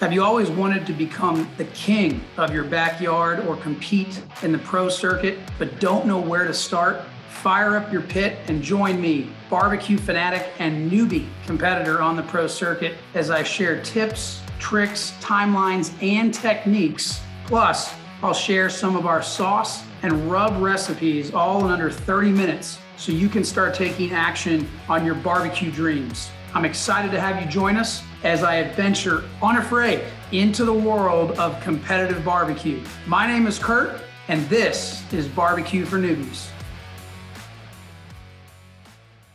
Have you always wanted to become the king of your backyard or compete in the pro circuit, but don't know where to start? Fire up your pit and join me, barbecue fanatic and newbie competitor on the pro circuit, as I share tips, tricks, timelines, and techniques. Plus, I'll share some of our sauce and rub recipes all in under 30 minutes so you can start taking action on your barbecue dreams. I'm excited to have you join us as I adventure unafraid into the world of competitive barbecue. My name is Kurt, and this is Barbecue for Newbies.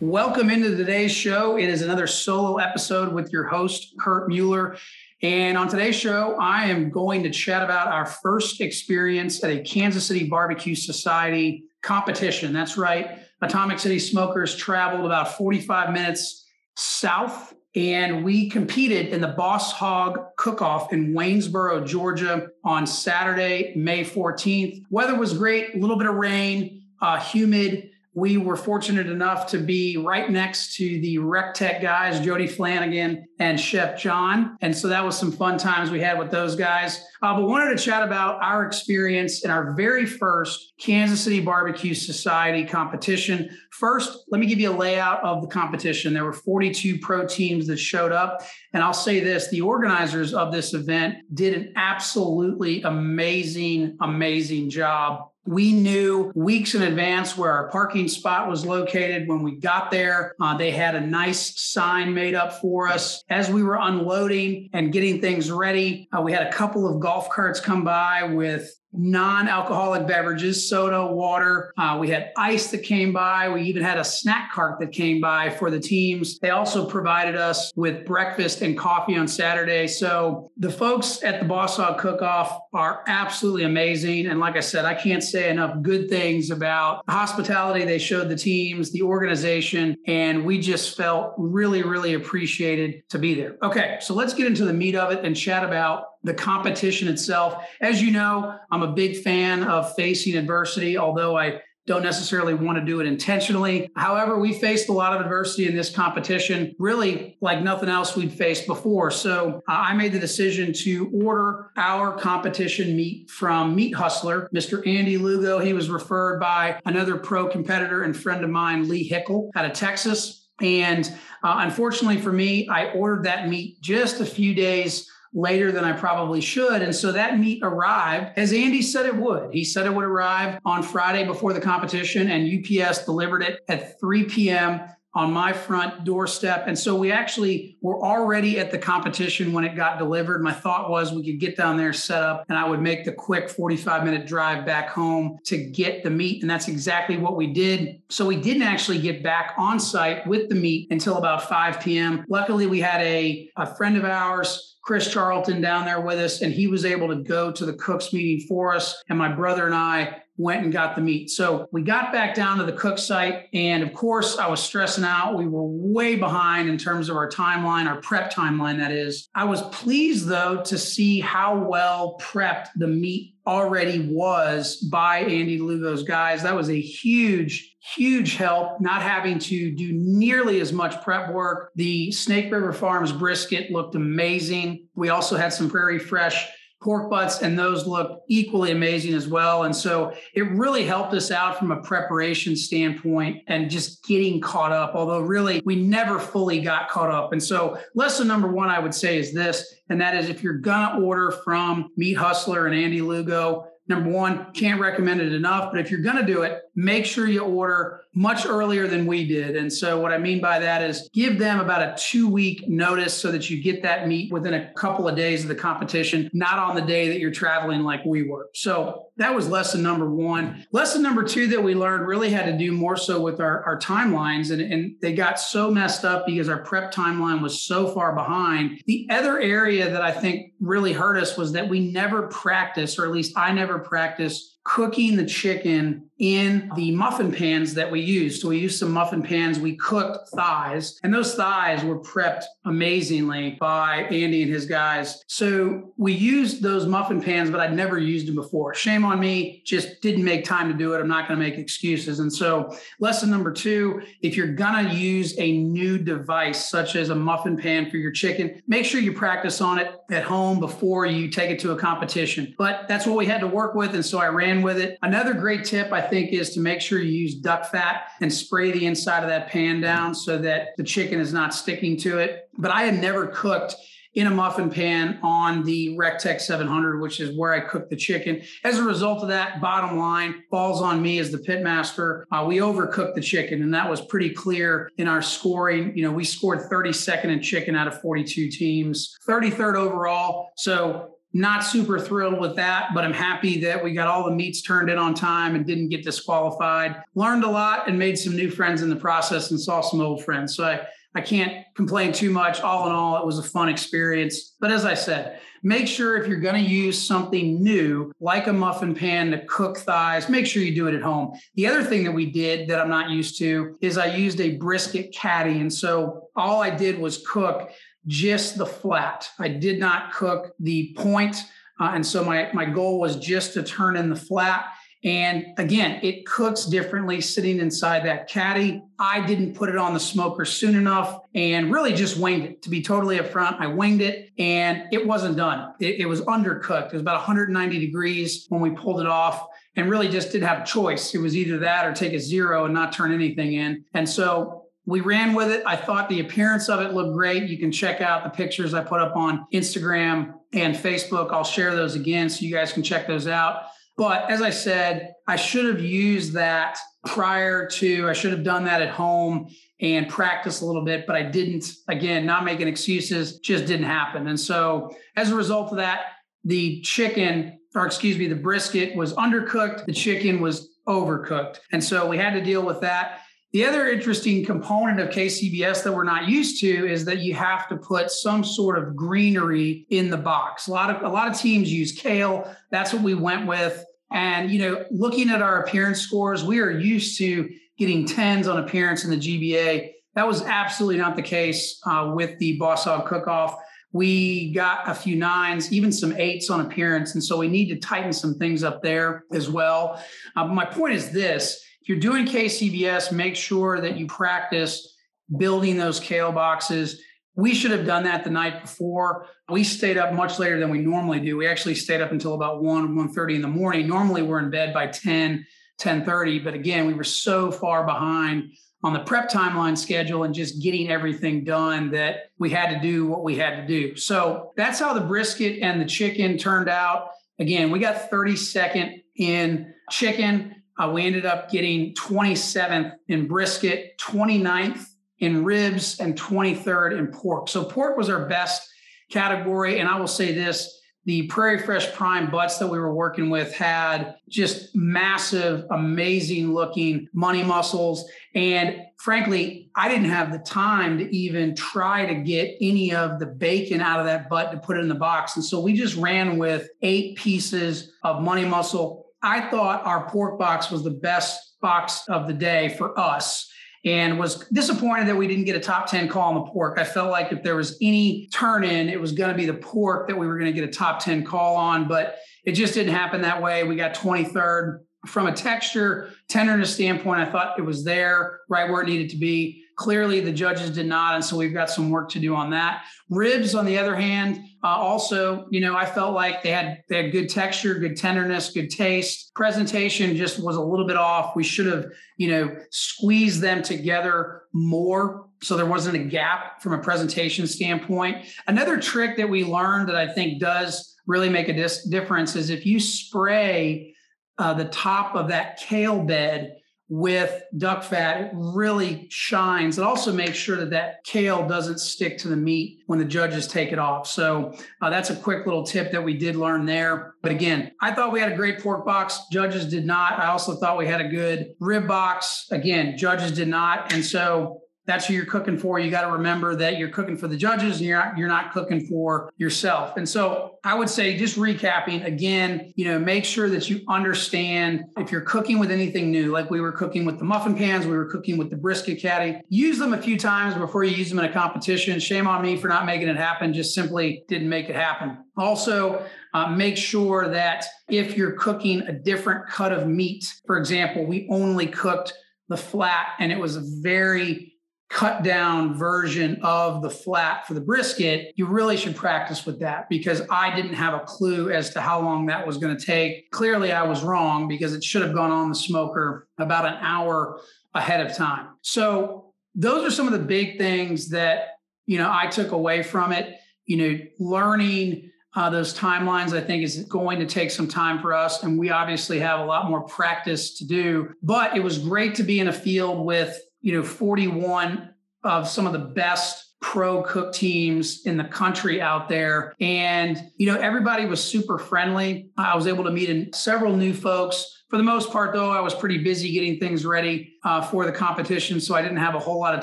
Welcome into today's show. It is another solo episode with your host, Kurt Mueller. And on today's show, I am going to chat about our first experience at a Kansas City Barbecue Society competition. That's right. Atomic City Smokers traveled about 45 minutes south and we competed in the Boss Hog Cook Off in Waynesboro, Georgia on Saturday, May 14th. Weather was great, a little bit of rain, uh, humid we were fortunate enough to be right next to the RecTech guys, Jody Flanagan and Chef John. And so that was some fun times we had with those guys. Uh, but wanted to chat about our experience in our very first Kansas City Barbecue Society competition. First, let me give you a layout of the competition. There were 42 pro teams that showed up. And I'll say this the organizers of this event did an absolutely amazing, amazing job we knew weeks in advance where our parking spot was located. When we got there, uh, they had a nice sign made up for us. As we were unloading and getting things ready, uh, we had a couple of golf carts come by with non-alcoholic beverages soda water. Uh, we had ice that came by. We even had a snack cart that came by for the teams. They also provided us with breakfast and coffee on saturday. So the folks at the boss hog cook-off are absolutely amazing. And like i said i can't say enough good things about the hospitality they showed the teams the organization and we just felt really really appreciated to be there. Okay so let's get into the meat of it and chat about the competition itself. As you know, I'm a big fan of facing adversity, although I don't necessarily want to do it intentionally. However, we faced a lot of adversity in this competition, really like nothing else we'd faced before. So uh, I made the decision to order our competition meat from Meat Hustler, Mr. Andy Lugo. He was referred by another pro competitor and friend of mine, Lee Hickel, out of Texas. And uh, unfortunately for me, I ordered that meat just a few days later than I probably should. And so that meat arrived as Andy said it would. He said it would arrive on Friday before the competition, and UPS delivered it at 3 p.m. on my front doorstep. And so we actually were already at the competition when it got delivered. My thought was we could get down there, set up, and I would make the quick 45 minute drive back home to get the meat. And that's exactly what we did. So we didn't actually get back on site with the meat until about 5 p.m. Luckily, we had a, a friend of ours Chris Charlton down there with us, and he was able to go to the Cooks meeting for us. And my brother and I went and got the meat. So we got back down to the cook site. And of course, I was stressing out. We were way behind in terms of our timeline, our prep timeline, that is. I was pleased, though, to see how well prepped the meat already was by Andy Lugo's guys. That was a huge, huge help, not having to do nearly as much prep work. The Snake River Farms brisket looked amazing. We also had some Prairie Fresh pork butts, and those look equally amazing as well. And so it really helped us out from a preparation standpoint and just getting caught up, although really we never fully got caught up. And so lesson number one, I would say is this, and that is if you're gonna order from Meat Hustler and Andy Lugo, number one, can't recommend it enough. But if you're going to do it, make sure you order much earlier than we did. And so, what I mean by that is give them about a two week notice so that you get that meat within a couple of days of the competition, not on the day that you're traveling like we were. So, that was lesson number one. Lesson number two that we learned really had to do more so with our, our timelines. And, and they got so messed up because our prep timeline was so far behind. The other area that I think really hurt us was that we never practiced, or at least I never practiced cooking the chicken in the oh. muffin pans that we used. So we used some muffin pans. We cooked thighs, and those thighs were prepped amazingly by Andy and his guys. So we used those muffin pans, but I'd never used them before. Shame on me, just didn't make time to do it. I'm not going to make excuses. And so, lesson number two if you're going to use a new device, such as a muffin pan for your chicken, make sure you practice on it at home before you take it to a competition. But that's what we had to work with. And so I ran with it. Another great tip, I think, is to make sure you use duck fat and spray the inside of that pan down so that the chicken is not sticking to it. But I had never cooked in a muffin pan on the Rectech 700, which is where I cook the chicken. As a result of that, bottom line falls on me as the pitmaster. Uh, we overcooked the chicken, and that was pretty clear in our scoring. You know, we scored 32nd in chicken out of 42 teams, 33rd overall. So not super thrilled with that, but I'm happy that we got all the meats turned in on time and didn't get disqualified. Learned a lot and made some new friends in the process and saw some old friends. So I, I can't complain too much. All in all, it was a fun experience. But as I said, make sure if you're going to use something new, like a muffin pan to cook thighs, make sure you do it at home. The other thing that we did that I'm not used to is I used a brisket caddy. And so all I did was cook just the flat. I did not cook the point. Uh, and so my, my goal was just to turn in the flat. And again, it cooks differently sitting inside that caddy. I didn't put it on the smoker soon enough and really just winged it. To be totally upfront, I winged it and it wasn't done. It, it was undercooked. It was about 190 degrees when we pulled it off and really just didn't have a choice. It was either that or take a zero and not turn anything in. And so we ran with it. I thought the appearance of it looked great. You can check out the pictures I put up on Instagram and Facebook. I'll share those again so you guys can check those out. But as I said, I should have used that prior to, I should have done that at home and practice a little bit, but I didn't. Again, not making excuses, just didn't happen. And so as a result of that, the chicken, or excuse me, the brisket was undercooked, the chicken was overcooked. And so we had to deal with that. The other interesting component of KCBS that we're not used to is that you have to put some sort of greenery in the box. A lot of a lot of teams use kale. That's what we went with. And you know, looking at our appearance scores, we are used to getting tens on appearance in the GBA. That was absolutely not the case uh, with the Boss Hog Cook-Off. We got a few nines, even some eights on appearance, and so we need to tighten some things up there as well. Uh, my point is this if you're doing KCBS, make sure that you practice building those kale boxes. We should have done that the night before. We stayed up much later than we normally do. We actually stayed up until about 1, 1.30 in the morning. Normally we're in bed by 10, 10.30. But again, we were so far behind on the prep timeline schedule and just getting everything done that we had to do what we had to do. So that's how the brisket and the chicken turned out. Again, we got 32nd in chicken. Uh, we ended up getting 27th in brisket, 29th in ribs, and 23rd in pork. So pork was our best category. And I will say this the Prairie Fresh Prime butts that we were working with had just massive, amazing looking money muscles. And frankly, I didn't have the time to even try to get any of the bacon out of that butt to put it in the box. And so we just ran with eight pieces of money muscle I thought our pork box was the best box of the day for us and was disappointed that we didn't get a top 10 call on the pork. I felt like if there was any turn in, it was going to be the pork that we were going to get a top 10 call on, but it just didn't happen that way. We got 23rd. From a texture, tenderness standpoint, I thought it was there, right where it needed to be. Clearly, the judges did not, and so we've got some work to do on that. Ribs, on the other hand, uh, also, you know, I felt like they had they had good texture, good tenderness, good taste. Presentation just was a little bit off. We should have, you know, squeezed them together more so there wasn't a gap from a presentation standpoint. Another trick that we learned that I think does really make a dis- difference is if you spray uh, the top of that kale bed with duck fat, it really shines. It also makes sure that that kale doesn't stick to the meat when the judges take it off. So uh, that's a quick little tip that we did learn there. But again, I thought we had a great pork box. Judges did not. I also thought we had a good rib box. Again, judges did not. And so that's who you're cooking for. You got to remember that you're cooking for the judges and you're not, you're not cooking for yourself. And so I would say just recapping again, you know, make sure that you understand if you're cooking with anything new, like we were cooking with the muffin pans, we were cooking with the brisket caddy, use them a few times before you use them in a competition. Shame on me for not making it happen. Just simply didn't make it happen. Also, uh, make sure that if you're cooking a different cut of meat, for example, we only cooked the flat and it was a very cut down version of the flat for the brisket, you really should practice with that because I didn't have a clue as to how long that was going to take. Clearly, I was wrong because it should have gone on the smoker about an hour ahead of time. So, those are some of the big things that you know I took away from it. You know, learning uh, those timelines, I think, is going to take some time for us. And we obviously have a lot more practice to do. But it was great to be in a field with you know 41 of some of the best pro cook teams in the country out there and you know everybody was super friendly i was able to meet in several new folks for the most part though i was pretty busy getting things ready uh, for the competition so i didn't have a whole lot of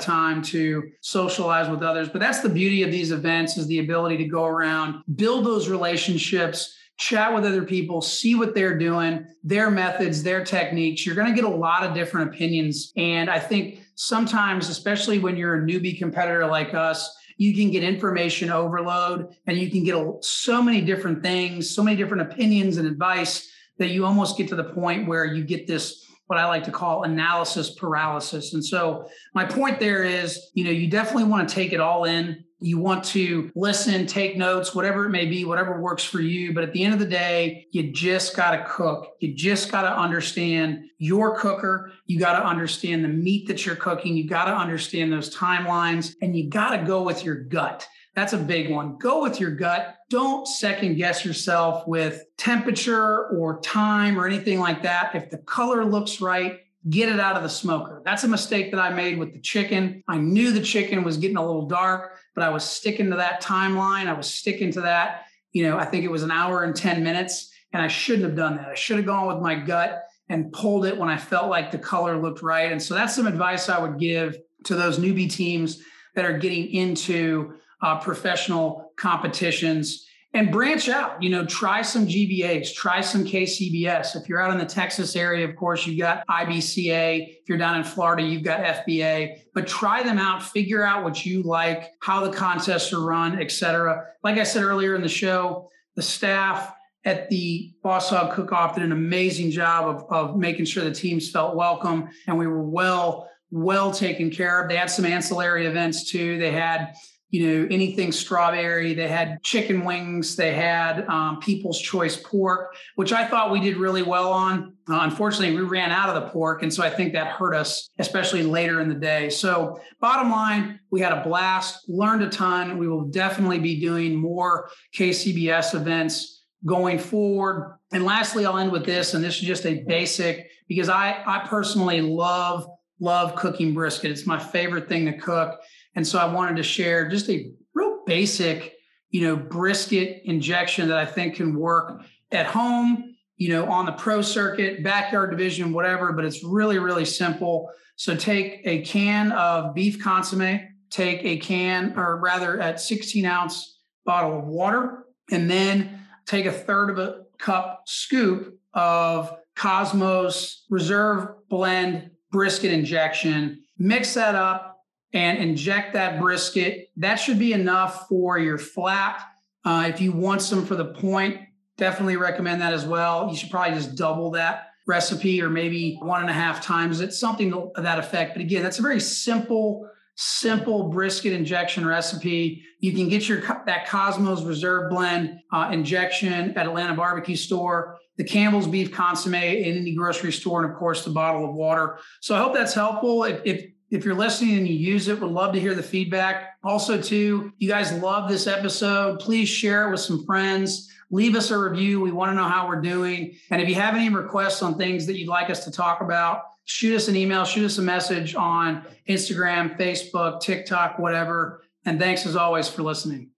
time to socialize with others but that's the beauty of these events is the ability to go around build those relationships chat with other people, see what they're doing, their methods, their techniques. You're going to get a lot of different opinions. And I think sometimes, especially when you're a newbie competitor like us, you can get information overload and you can get so many different things, so many different opinions and advice that you almost get to the point where you get this what I like to call analysis paralysis. And so my point there is, you know, you definitely want to take it all in you want to listen, take notes, whatever it may be, whatever works for you. But at the end of the day, you just got to cook. You just got to understand your cooker. You got to understand the meat that you're cooking. You got to understand those timelines and you got to go with your gut. That's a big one. Go with your gut. Don't second guess yourself with temperature or time or anything like that. If the color looks right, get it out of the smoker. That's a mistake that I made with the chicken. I knew the chicken was getting a little dark but I was sticking to that timeline. I was sticking to that. You know, I think it was an hour and 10 minutes, and I shouldn't have done that. I should have gone with my gut and pulled it when I felt like the color looked right. And so that's some advice I would give to those newbie teams that are getting into uh, professional competitions and branch out. You know, try some GBAs, try some KCBS. If you're out in the Texas area, of course, you've got IBCA. If you're down in Florida, you've got FBA. But try them out, figure out what you like, how the contests are run, et cetera. Like I said earlier in the show, the staff at the Boss Hog Cook Off did an amazing job of, of making sure the teams felt welcome and we were well well taken care of. They had some ancillary events too. They had you know, anything strawberry. They had chicken wings. They had um, People's Choice pork, which I thought we did really well on. Uh, unfortunately, we ran out of the pork. And so I think that hurt us, especially later in the day. So, bottom line, we had a blast, learned a ton. We will definitely be doing more KCBS events going forward. And lastly, I'll end with this. And this is just a basic because I, I personally love, love cooking brisket. It's my favorite thing to cook. And so I wanted to share just a real basic, you know, brisket injection that I think can work at home, you know, on the pro circuit, backyard division, whatever, but it's really, really simple. So take a can of beef consomme, take a can, or rather at 16 ounce bottle of water, and then take a third of a cup scoop of Kosmo's Reserve Blend brisket injection. Mix that up, and inject that brisket. That should be enough for your flat. Uh, if you want some for the point, definitely recommend that as well. You should probably just double that recipe or maybe one and a half times it, something to that effect. But again, that's a very simple, simple brisket injection recipe. You can get your that Kosmo's Reserve Blend uh, injection at Atlanta Barbecue Store, the Campbell's Beef Consomme in any grocery store, and of course the bottle of water. So I hope that's helpful. If, if if you're listening and you use it, would love to hear the feedback. Also, too, you guys love this episode. Please share it with some friends. Leave us a review. We want to know how we're doing. And if you have any requests on things that you'd like us to talk about, shoot us an email, shoot us a message on Instagram, Facebook, TikTok, whatever. And thanks as always for listening.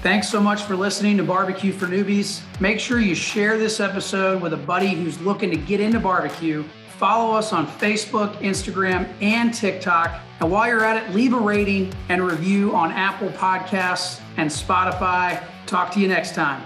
Thanks so much for listening to Barbecue for Newbies. Make sure you share this episode with a buddy who's looking to get into barbecue. Follow us on Facebook, Instagram, and TikTok. And while you're at it, leave a rating and review on Apple Podcasts and Spotify. Talk to you next time.